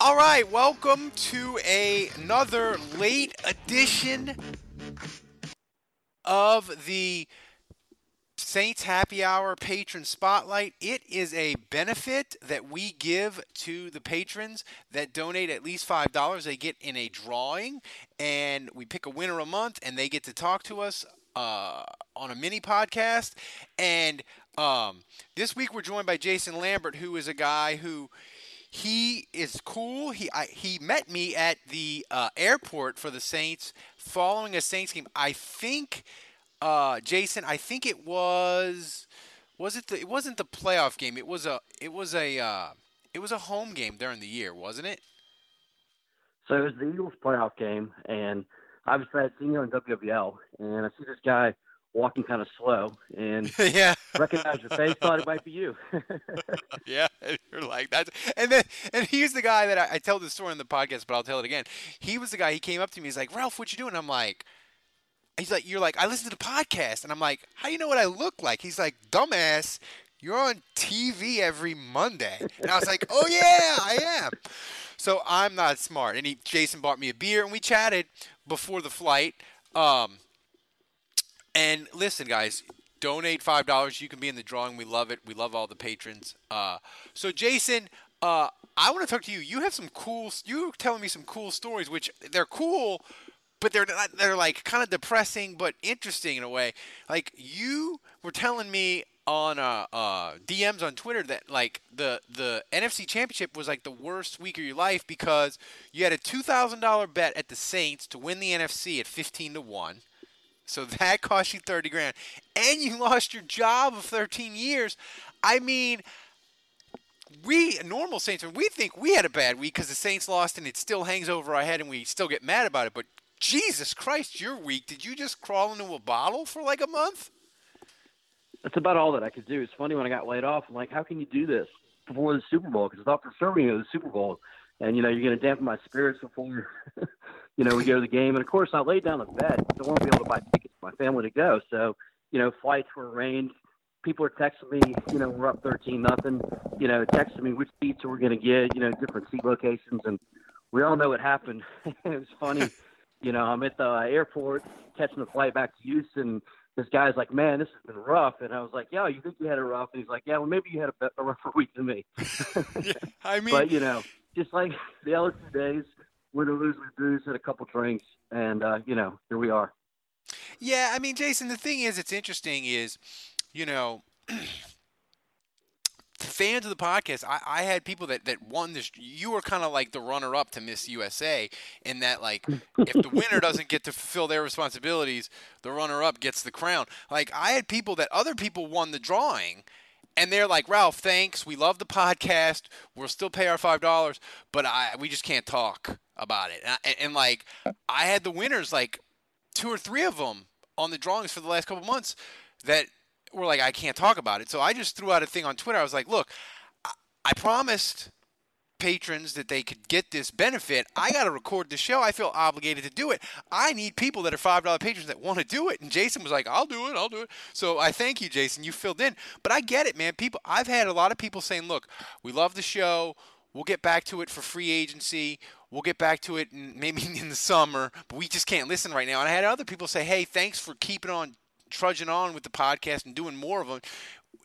All right, welcome to a, another late edition of the Saints Happy Hour Patron Spotlight. It is a benefit that we give to the patrons that donate at least $5. They get in a drawing, and we pick a winner a month, and they get to talk to us uh, on a mini podcast. And um, this week we're joined by Jason Lambert, who is a guy who he is cool. He I, he met me at the uh, airport for the Saints following a Saints game. I think, uh, Jason. I think it was was it the it wasn't the playoff game. It was a it was a uh, it was a home game during the year, wasn't it? So it was the Eagles playoff game, and obviously I'd seen you on WWL, and I see this guy walking kind of slow, and yeah, recognized your face, thought it might be you. yeah, you're like that, and then and he's the guy that I, I, tell this story in the podcast, but I'll tell it again. He was the guy. He came up to me. He's like, Ralph, what you doing? I'm like. He's like, you're like, I listen to the podcast, and I'm like, how do you know what I look like? He's like, dumbass, you're on TV every Monday, and I was like, oh yeah, I am. So I'm not smart. And he, Jason bought me a beer, and we chatted before the flight. Um, and listen, guys, donate five dollars. You can be in the drawing. We love it. We love all the patrons. Uh, so Jason, uh, I want to talk to you. You have some cool. You're telling me some cool stories, which they're cool, but they're not, they're like kind of depressing, but interesting in a way. Like you were telling me on uh, uh, DMs on Twitter that like the the NFC Championship was like the worst week of your life because you had a two thousand dollar bet at the Saints to win the NFC at fifteen to one. So that cost you 30 grand. And you lost your job of 13 years. I mean, we normal Saints, we think we had a bad week because the Saints lost and it still hangs over our head and we still get mad about it. But Jesus Christ, your week, did you just crawl into a bottle for like a month? That's about all that I could do. It's funny when I got laid off, I'm like, how can you do this before the Super Bowl? Because I thought for sure we the Super Bowl. And, you know, you're going to dampen my spirits before you know, we go to the game. And of course, I laid down a bet. I won't be able to buy tickets for my family to go. So, you know, flights were arranged. People are texting me, you know, we're up 13 nothing, you know, texting me which seats we're going to get, you know, different seat locations. And we all know what happened. it was funny. you know, I'm at the airport catching the flight back to Houston. This guy's like, man, this has been rough. And I was like, yeah, you think you had it rough? And he's like, yeah, well, maybe you had a, a rougher week than me. yeah, I mean, but, you know, just like the other two days, win or lose, we booze, had a couple drinks, and uh, you know, here we are. Yeah, I mean, Jason, the thing is, it's interesting is, you know. fans of the podcast, I, I had people that, that won this. You were kind of like the runner up to Miss USA, in that, like, if the winner doesn't get to fulfill their responsibilities, the runner up gets the crown. Like, I had people that other people won the drawing, and they're like, Ralph, thanks. We love the podcast. We'll still pay our five dollars, but I we just can't talk about it. And, and, like, I had the winners, like two or three of them on the drawings for the last couple months that were like, I can't talk about it. So I just threw out a thing on Twitter. I was like, look, I, I promised patrons that they could get this benefit. I got to record the show. I feel obligated to do it. I need people that are $5 patrons that want to do it. And Jason was like, I'll do it. I'll do it. So I thank you, Jason. You filled in. But I get it, man. People, I've had a lot of people saying, look, we love the show. We'll get back to it for free agency. We'll get back to it in, maybe in the summer, but we just can't listen right now. And I had other people say, hey, thanks for keeping on trudging on with the podcast and doing more of them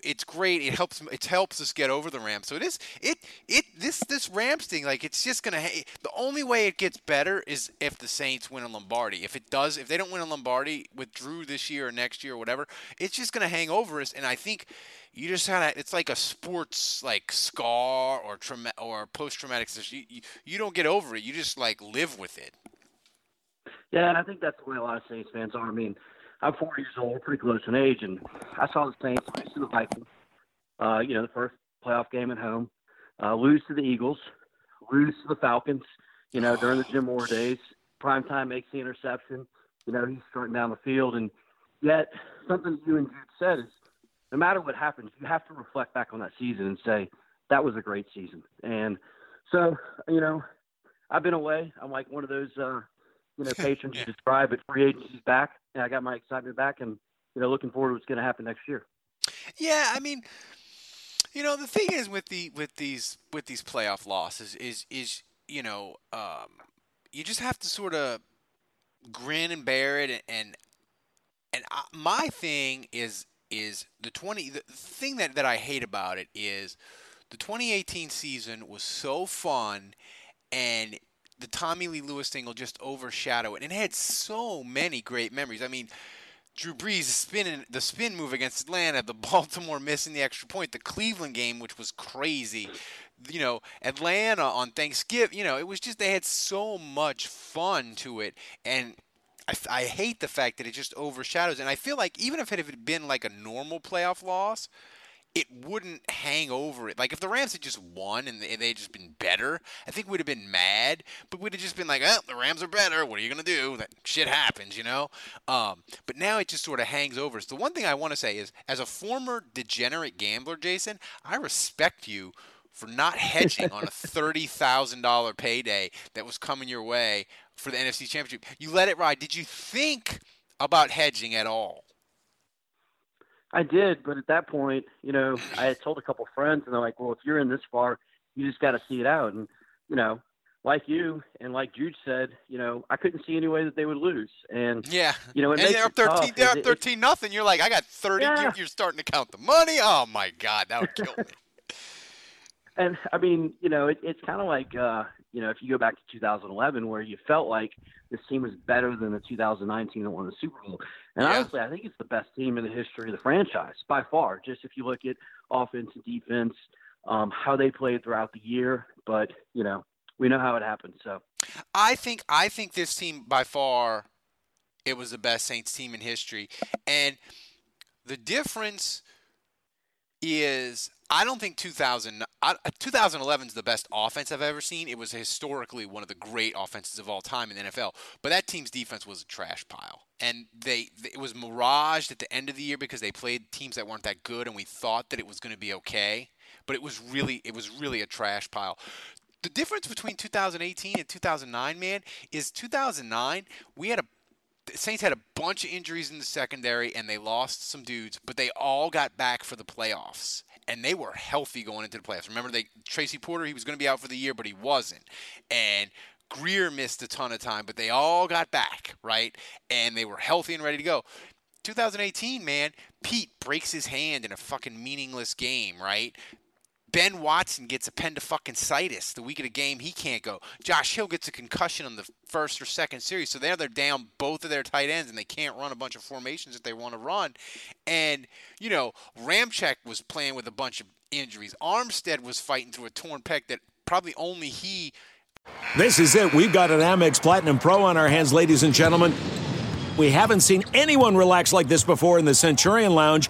it's great. It helps. It helps us get over the ramp. So it is. It it this this Rams thing. Like it's just gonna. The only way it gets better is if the Saints win a Lombardi. If it does, if they don't win a Lombardi with Drew this year or next year or whatever, it's just gonna hang over us. And I think you just kind of it's like a sports like scar or trauma or post traumatic you, you, you don't get over it you just like live with it yeah and i think that's the way a lot of saints fans are i mean I'm 40 years old, pretty close in age, and I saw the Saints lose to the Vikings. Uh, you know, the first playoff game at home, uh, lose to the Eagles, lose to the Falcons, you know, during the Jim Mora days. Prime time makes the interception. You know, he's starting down the field. And yet, something you and Jude said is no matter what happens, you have to reflect back on that season and say, that was a great season. And so, you know, I've been away. I'm like one of those, uh, you know, patrons Yeah. you describe, it. free agency's back. And I got my excitement back and, you know, looking forward to what's going to happen next year. Yeah, I mean, you know, the thing is with the with these with these playoff losses is is you know, um, you just have to sort of grin and bear it, and and, and I, my thing is is the twenty. The thing that that I hate about it is the 2018 season was so fun, and the Tommy Lee Lewis thing will just overshadow it, and it had so many great memories. I mean. Drew Brees spinning the spin move against Atlanta, the Baltimore missing the extra point, the Cleveland game, which was crazy. You know, Atlanta on Thanksgiving. You know, it was just they had so much fun to it, and I, I hate the fact that it just overshadows. And I feel like even if it had been like a normal playoff loss, it wouldn't hang over it. Like if the Rams had just won and they they'd just been better, I think we'd have been mad. But we'd have just been like, "Oh, the Rams are better. What are you gonna do? That shit happens, you know." Um, but now it just sort of hangs over. So the one thing I want to say is, as a former degenerate gambler, Jason, I respect you for not hedging on a thirty thousand dollar payday that was coming your way for the NFC Championship. You let it ride. Did you think about hedging at all? I did, but at that point, you know, I had told a couple friends, and they're like, "Well, if you're in this far, you just got to see it out." And you know, like you and like Jude said, you know, I couldn't see any way that they would lose. And Yeah. You know, and they're up it tough. thirteen. They're up thirteen nothing. You're like, I got thirty. Yeah. You're, you're starting to count the money. Oh my god, that would kill me. and I mean, you know, it, it's kind of like, uh, you know, if you go back to 2011, where you felt like this team was better than the 2019 that won the Super Bowl. And Yeah. honestly, I think it's the best team in the history of the franchise by far. Just if you look at offense and defense, um, how they played throughout the year. But you know, we know how it happened. So I think I think this team by far it was the best Saints team in history. And the difference is I don't think 2000 I- 2011 is the best offense I've ever seen. It was historically one of the great offenses of all time in the NFL. But that team's defense was a trash pile. And they it was miraged at the end of the year because they played teams that weren't that good and we thought that it was going to be okay. But it was really it was really a trash pile. The difference between 2018 and 2009, man, is 2009 we had a the Saints had a bunch of injuries in the secondary and they lost some dudes, but they all got back for the playoffs. And they were healthy going into the playoffs. Remember they Tracy Porter, he was going to be out for the year, but he wasn't. And Greer missed a ton of time, but they all got back, right? And they were healthy and ready to go. 2018, man, Pete breaks his hand in a fucking meaningless game, right? Ben Watson gets appendicitis the week of the game. He can't go. Josh Hill gets a concussion on the first or second series. So there they're down both of their tight ends and they can't run a bunch of formations that they want to run. And, you know, Ramczyk was playing with a bunch of injuries. Armstead was fighting through a torn pec that probably only he This is it. We've got an Amex Platinum Pro on our hands, ladies and gentlemen. We haven't seen anyone relax like this before in the Centurion Lounge.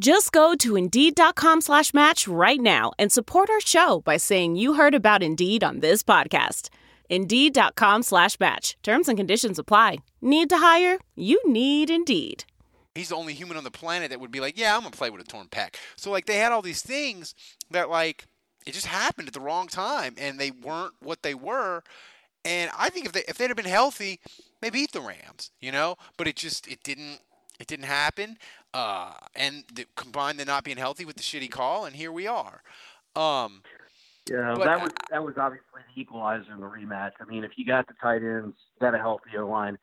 Just go to Indeed.com slash match right now and support our show by saying you heard about Indeed on this podcast. Indeed.com slash match. Terms and conditions apply. Need to hire? You need Indeed. he's the only human on the planet that would be like, yeah, I'm gonna play with a torn pec. So like they had all these things that like it just happened at the wrong time, and they weren't what they were. And I think if they if they'd have been healthy, they beat the Rams, you know. But it just it didn't it didn't happen. Uh, and the, combine the not being healthy with the shitty call, and here we are. Um, yeah, but that was that was obviously the equalizer in the rematch. I mean, if you got the tight ends, got a healthy O line.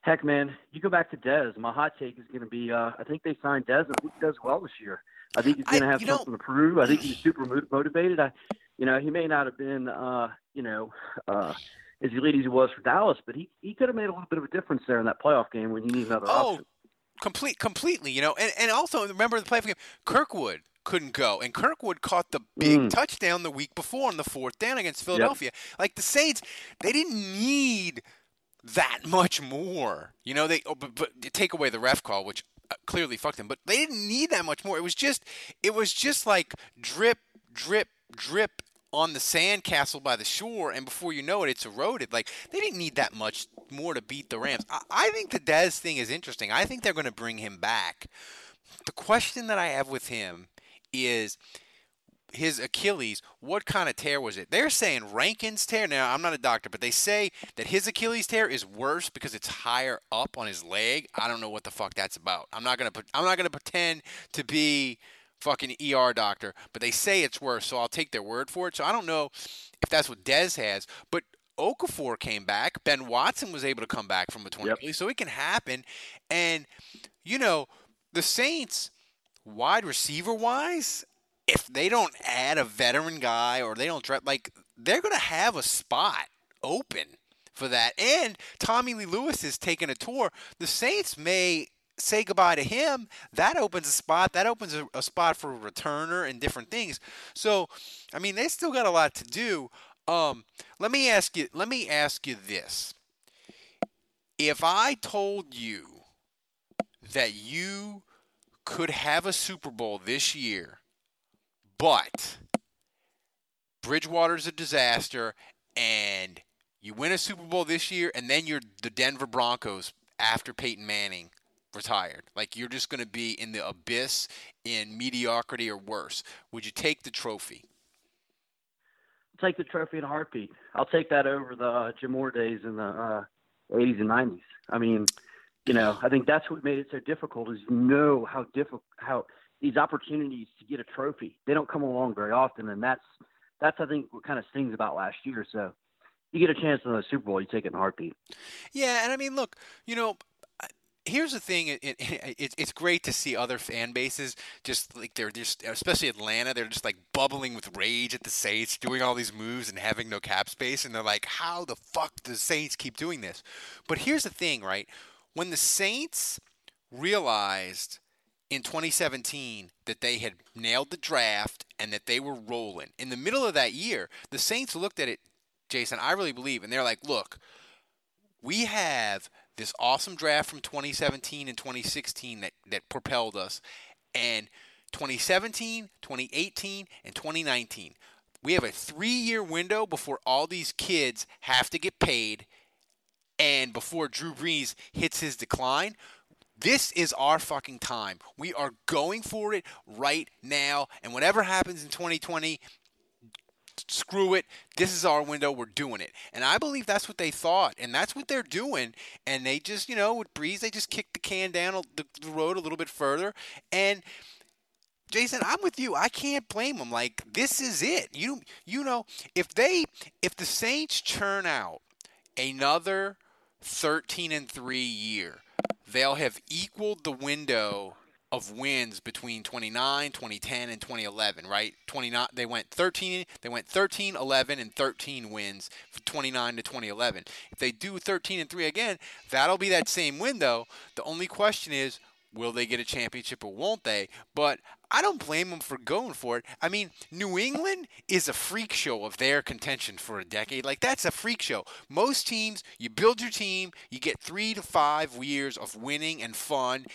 Heck, man, you go back to Dez. My hot take is going to be, uh, I think they signed Dez. I think he does well this year. I think he's going to have you know- something to prove. I think he's super motivated. I, you know, he may not have been, uh, you know, uh, as elite as he was for Dallas, but he he could have made a little bit of a difference there in that playoff game when you need another Oh, option. Complete, completely. You know, and, and also remember the playoff game. Kirkwood couldn't go, and Kirkwood caught the big Mm. touchdown the week before on the fourth down against Philadelphia. Like the Saints, they didn't need that much more. You know, they oh, but, but take away the ref call, which uh, clearly fucked them, but they didn't need that much more. It was just, it was just like drip, drip, drip on the sand castle by the shore, and before you know it, it's eroded. Like they didn't need that much more to beat the Rams. I, I think the Dez thing is interesting. I think they're going to bring him back. The question that I have with him is his Achilles, what kind of tear was it? They're saying Rankins' tear. Now, I'm not a doctor, but they say that his Achilles tear is worse because it's higher up on his leg. I don't know what the fuck that's about. I'm not gonna. I'm not gonna pretend to be fucking ER doctor, but they say it's worse, so I'll take their word for it. So I don't know if that's what Dez has, but Okafor came back. Ben Watson was able to come back from a torn Yep. Achilles, so it can happen. And you know, the Saints, wide receiver wise, if they don't add a veteran guy or they don't draft, like they're going to have a spot open for that. And Tommy Lee Lewis is taking a tour. The Saints may say goodbye to him. That opens a spot. That opens a, a spot for a returner and different things. So, I mean, they still got a lot to do. Um, let me ask you. Let me ask you this: If I told you that you could have a Super Bowl this year, but Bridgewater's a disaster, and you win a Super Bowl this year, and then you're the Denver Broncos after Peyton Manning retired. Like you're just going to be in the abyss in mediocrity or worse. Would you take the trophy? Take the trophy in a heartbeat. I'll take that over the uh, Jim Mora days in the uh, 80s and 90s. I mean, you know, I think that's what made it so difficult is you know how difficult how these opportunities to get a trophy they don't come along very often, and that's that's I think what kind of stings about last year. So you get a chance in the Super Bowl, you take it in a heartbeat. Yeah, and I mean, look, you know, here's the thing. It, it, it, it's great to see other fan bases just like they're just, especially Atlanta, they're just like bubbling with rage at the Saints, doing all these moves and having no cap space, and they're like, how the fuck does Saints keep doing this? But here's the thing, right? When the Saints realized in 2017 that they had nailed the draft and that they were rolling in the middle of that year, the Saints looked at it, Jason. I really believe, and they're like, look we have this awesome draft from 2017 and 2016 that, that propelled us. And 2017, 2018, and 2019. We have a three year window before all these kids have to get paid and before Drew Brees hits his decline. This is our fucking time. We are going for it right now. And whatever happens in 2020, screw it. This is our window. We're doing it. And I believe that's what they thought. And that's what they're doing. And they just, you know, with Brees, they just kicked the can down the, the road a little bit further. And Jason, I'm with you. I can't blame them. Like this is it. You you know, if they if the Saints churn out another 13 and 3 year, they'll have equaled the window of wins between 29, 2010 and 2011, right? 29 they went 13 they went 13, 11 and 13 wins from 29 to 2011. If they do 13 and 3 again, that'll be that same window. The only question is will they get a championship or won't they? But I don't blame them for going for it. I mean, New England is a freak show of their contention for a decade. Like that's a freak show. Most teams, you build your team, you get 3 to 5 years of winning and fun.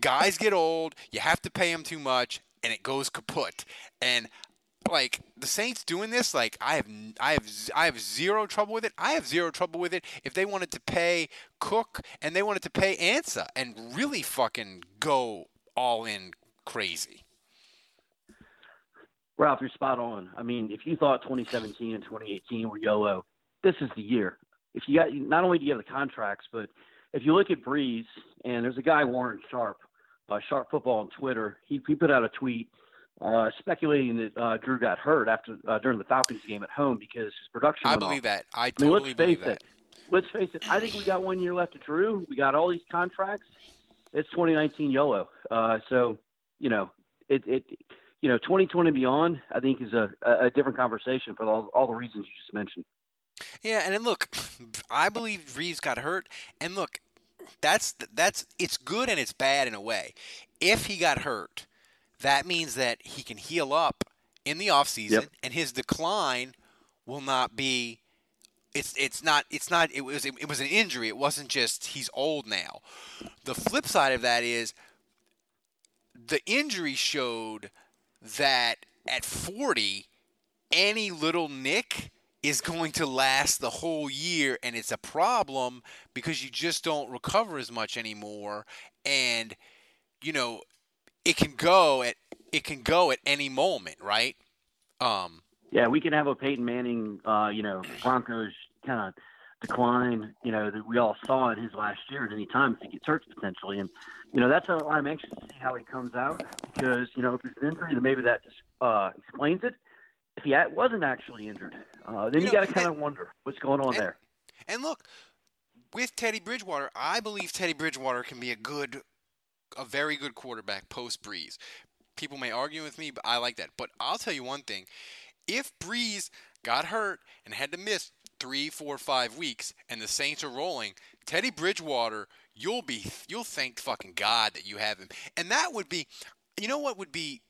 Guys get old, you have to pay them too much and it goes kaput. And like the Saints doing this, like I have, I have, I have zero trouble with it. I have zero trouble with it if they wanted to pay Cook and they wanted to pay Ansah and really fucking go all in crazy. Ralph, you're spot on. I mean, if you thought 2017 and 2018 were YOLO, this is the year. If you got not only do you have the contracts, but if you look at Brees and there's a guy Warren Sharp uh, Sharp Football on Twitter. He, he put out a tweet uh, speculating that uh, Drew got hurt after uh, during the Falcons game at home because his production. I believe off. that. I I mean, totally let's believe face that. it. Let's face it. I think we got one year left of Drew. We got all these contracts. It's 2019 YOLO. Uh, so you know, it, it, you know, 2020 beyond. I think is a, a different conversation for all, all the reasons you just mentioned. Yeah, and then look, I believe Brees got hurt, and look, that's that's it's good and it's bad in a way. If he got hurt, that means that he can heal up in the offseason Yep. and his decline will not be it's it's not it's not it was it was an injury. It wasn't just he's old now. The flip side of that is the injury showed that at 40 any little nick is going to last the whole year and it's a problem because you just don't recover as much anymore. And you know it can go at it can go at any moment right? Um Yeah, we can have a Peyton Manning, uh, you know, Broncos kind of decline, you know, that we all saw in his last year at any time if he gets hurt potentially. And, you know, that's how I'm anxious to see how he comes out because, you know, if it's an injury, then maybe that just uh, explains it. If he wasn't actually injured, uh, then You you, know, got to kind of wonder what's going on and- there. And look, with Teddy Bridgewater, I believe Teddy Bridgewater can be a good, a very good quarterback post Brees. People may argue with me, but I like that. But I'll tell you one thing: if Brees got hurt and had to miss three, four, five weeks, and the Saints are rolling, Teddy Bridgewater, you'll be, you'll thank fucking God that you have him. And that would be, you know, what would be,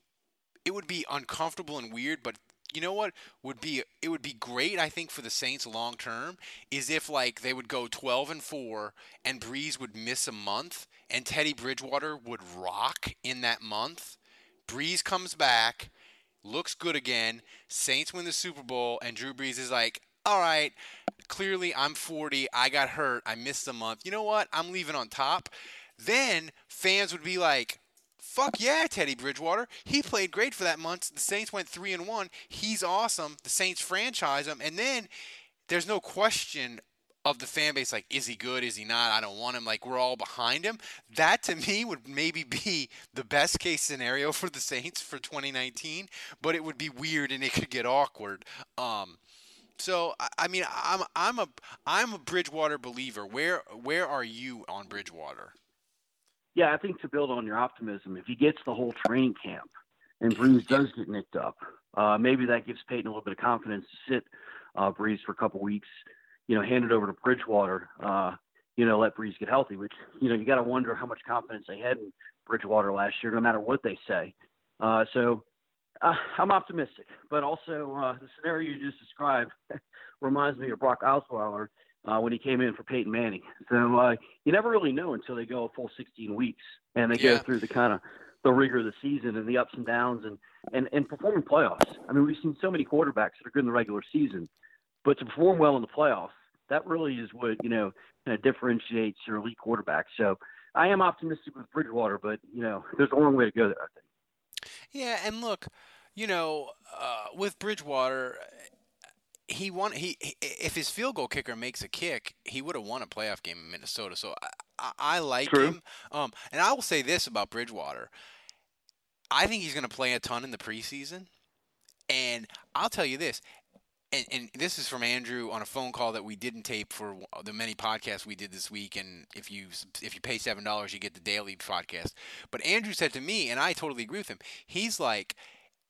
it would be uncomfortable and weird, but you know what would be it would be great I think for the Saints long term is if like they would go 12 and 4 and Brees would miss a month and Teddy Bridgewater would rock in that month. Brees comes back, looks good again, Saints win the Super Bowl and Drew Brees is like, "All right, clearly I'm 40, I got hurt, I missed a month. You know what? I'm leaving on top." Then fans would be like, Fuck yeah, Teddy Bridgewater. He played great for that month. The Saints went three and one. He's awesome. The Saints franchise him, and then there's no question of the fan base like, is he good? Is he not? I don't want him. Like we're all behind him. That to me would maybe be the best case scenario for the Saints for 2019, but it would be weird and it could get awkward. Um, so I, mean, I'm I'm a I'm a Bridgewater believer. Where where are you on Bridgewater? Yeah, I think to build on your optimism, if he gets the whole training camp and Brees does get nicked up, uh, maybe that gives Payton a little bit of confidence to sit uh, Brees for a couple weeks, you know, hand it over to Bridgewater, uh, you know, let Brees get healthy, which, you know, you got to wonder how much confidence they had in Bridgewater last year, no matter what they say. Uh, so uh, I'm optimistic, but also uh, the scenario you just described reminds me of Brock Osweiler uh, when he came in for Peyton Manning. So uh, you never really know until they go a full 16 weeks and they Yeah. go through the kind of the rigor of the season and the ups and downs and, and, and performing playoffs. I mean, we've seen so many quarterbacks that are good in the regular season, but to perform well in the playoffs, that really is what, you know, kind of differentiates your elite quarterback. So I am optimistic with Bridgewater, but, you know, there's a long way to go there, I think. Yeah, and look, you know, uh, with Bridgewater, he won. He if his field goal kicker makes a kick, he would have won a playoff game in Minnesota. So I, I, I like True. him. Um, and I will say this about Bridgewater: I think he's going to play a ton in the preseason. And I'll tell you this, and, and this is from Andrew on a phone call that we didn't tape for the many podcasts we did this week. And if you if you pay seven dollars, you get the daily podcast. But Andrew said to me, and I totally agree with him. He's like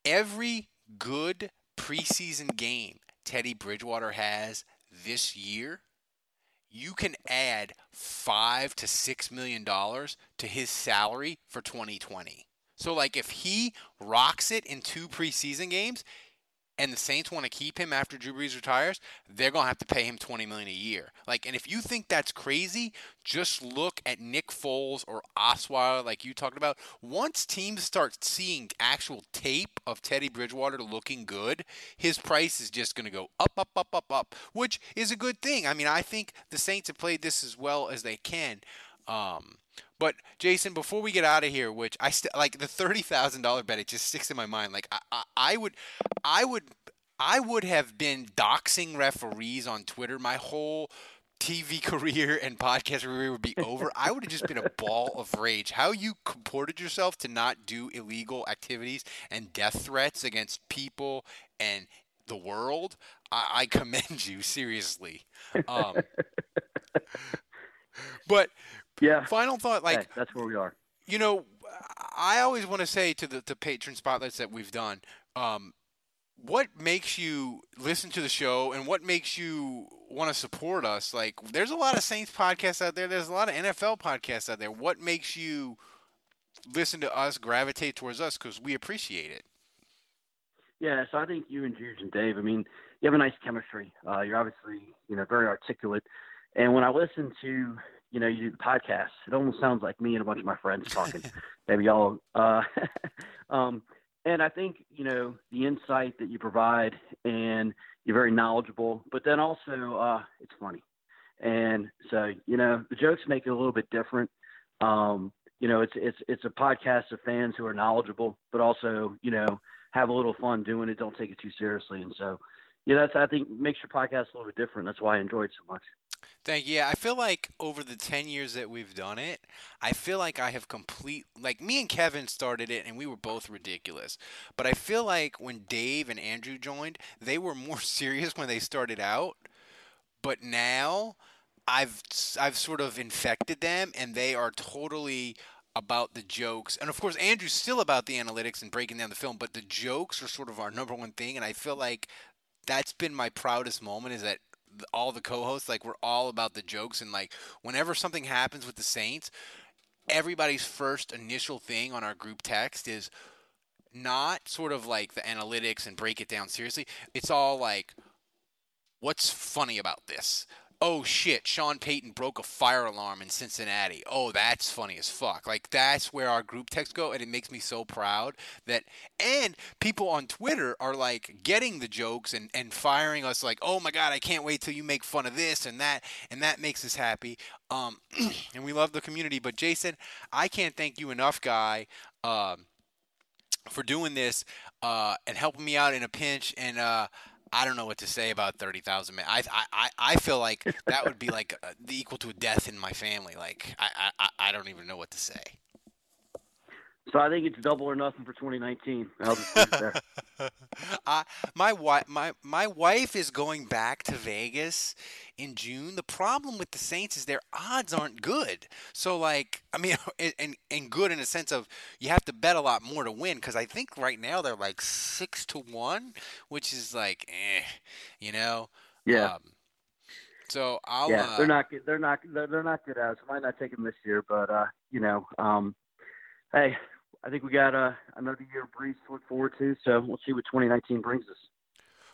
every good preseason game Teddy Bridgewater has this year. You can add five to six million dollars to his salary for 2020. So, like, if he rocks it in two preseason games, and the Saints want to keep him after Drew Brees retires, they're gonna have to pay him twenty million a year. Like, and if you think that's crazy, just look at Nick Foles or Osweiler, like you talked about. Once teams start seeing actual tape of Teddy Bridgewater looking good, his price is just gonna go up, up, up, up, up, which is a good thing. I mean, I think the Saints have played this as well as they can. Um, but Jason, before we get out of here, which I st- like the thirty thousand dollar bet, it just sticks in my mind. Like I, I, I would, I would, I would have been doxing referees on Twitter my whole TV career and podcast career would be over, I would have just been a ball of rage. How you comported yourself to not do illegal activities and death threats against people and the world, I, I commend you seriously. Um, but Yeah. final thought, like Hey, that's where we are. you know, I always want to say to the, the patron spotlights that we've done, um, what makes you listen to the show and what makes you want to support us? Like, there's a lot of Saints podcasts out there. There's a lot of NFL podcasts out there. What makes you listen to us, gravitate towards us? Because we appreciate it. Yeah, so I think you and Juge and Dave, I mean, you have a nice chemistry. Uh, you're obviously, you know, very articulate. And when I listen to, you know, you do the podcast, it almost sounds like me and a bunch of my friends talking. Maybe y'all. Uh, um, and I think, you know, the insight that you provide and you're very knowledgeable, but then also uh, it's funny. And so, you know, the jokes make it a little bit different. Um, you know, it's it's it's a podcast of fans who are knowledgeable, but also, you know, have a little fun doing it. Don't take it too seriously. And so, yeah, that's I think makes your podcast a little bit different. That's why I enjoy it so much. Thank you. Yeah, I feel like over the 10 years that we've done it, I feel like I have complete like me and Kevin started it and we were both ridiculous. But I feel like when Dave and Andrew joined, they were more serious when they started out. But now I've I've sort of infected them and they are totally about the jokes. And of course Andrew's still about the analytics and breaking down the film, but the jokes are sort of our number one thing and I feel like that's been my proudest moment is that all the co-hosts like we're all about the jokes and like whenever something happens with the Saints, everybody's first initial thing on our group text is not sort of like the analytics and break it down seriously. It's all like what's funny about this? Oh shit, Sean Payton broke a fire alarm in Cincinnati. Oh, that's funny as fuck. Like that's where our group texts go and it makes me so proud that and people on Twitter are like getting the jokes and and firing us like, "Oh my god, I can't wait till you make fun of this and that." And that makes us happy. Um and we love the community, but Jason, I can't thank you enough, guy. Um for doing this uh, and helping me out in a pinch and uh, I don't know what to say about thirty thousand men. I, I I feel like that would be like uh, the equal to a death in my family. Like I, I I don't even know what to say. So I think it's double or nothing for 2019. I'll just leave it there. I my wife my my wife is going back to Vegas in June. The problem with the Saints is their odds aren't good. So like I mean and and good in a sense of you have to bet a lot more to win because I think right now they're like six to one, which is like eh, you know. Yeah. Um, so I'll. yeah, uh, they're not good. They're not. They're, they're not good odds. Might not take them this year, but uh, you know, um, hey, I think we got uh, another year of Brees to look forward to. So we'll see what 2019 brings us.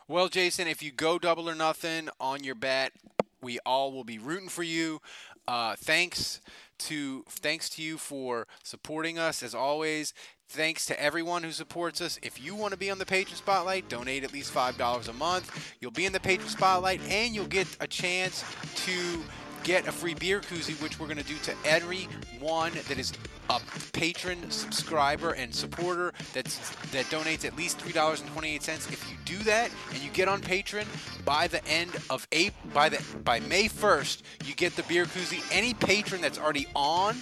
Well, Jason, if you go double or nothing on your bet, we all will be rooting for you. Uh, thanks to thanks to you for supporting us as always. Thanks to everyone who supports us. If you want to be on the Patron Spotlight, donate at least five dollars a month. You'll be in the Patron Spotlight, and you'll get a chance to get a free beer koozie, which we're going to do to every one that is a patron, subscriber, and supporter that's that donates at least three dollars and twenty eight cents. If you do that and you get on Patreon by the end of April, by the by May first, you get the beer koozie. Any patron that's already on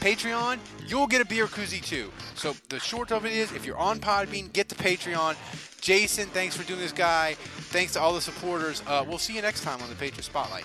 Patreon, you'll get a beer koozie too. So the short of it is, if you're on Podbean, get to Patreon. Jason, thanks for doing this, guy. Thanks to all the supporters. Uh, we'll see you next time on the Patron Spotlight.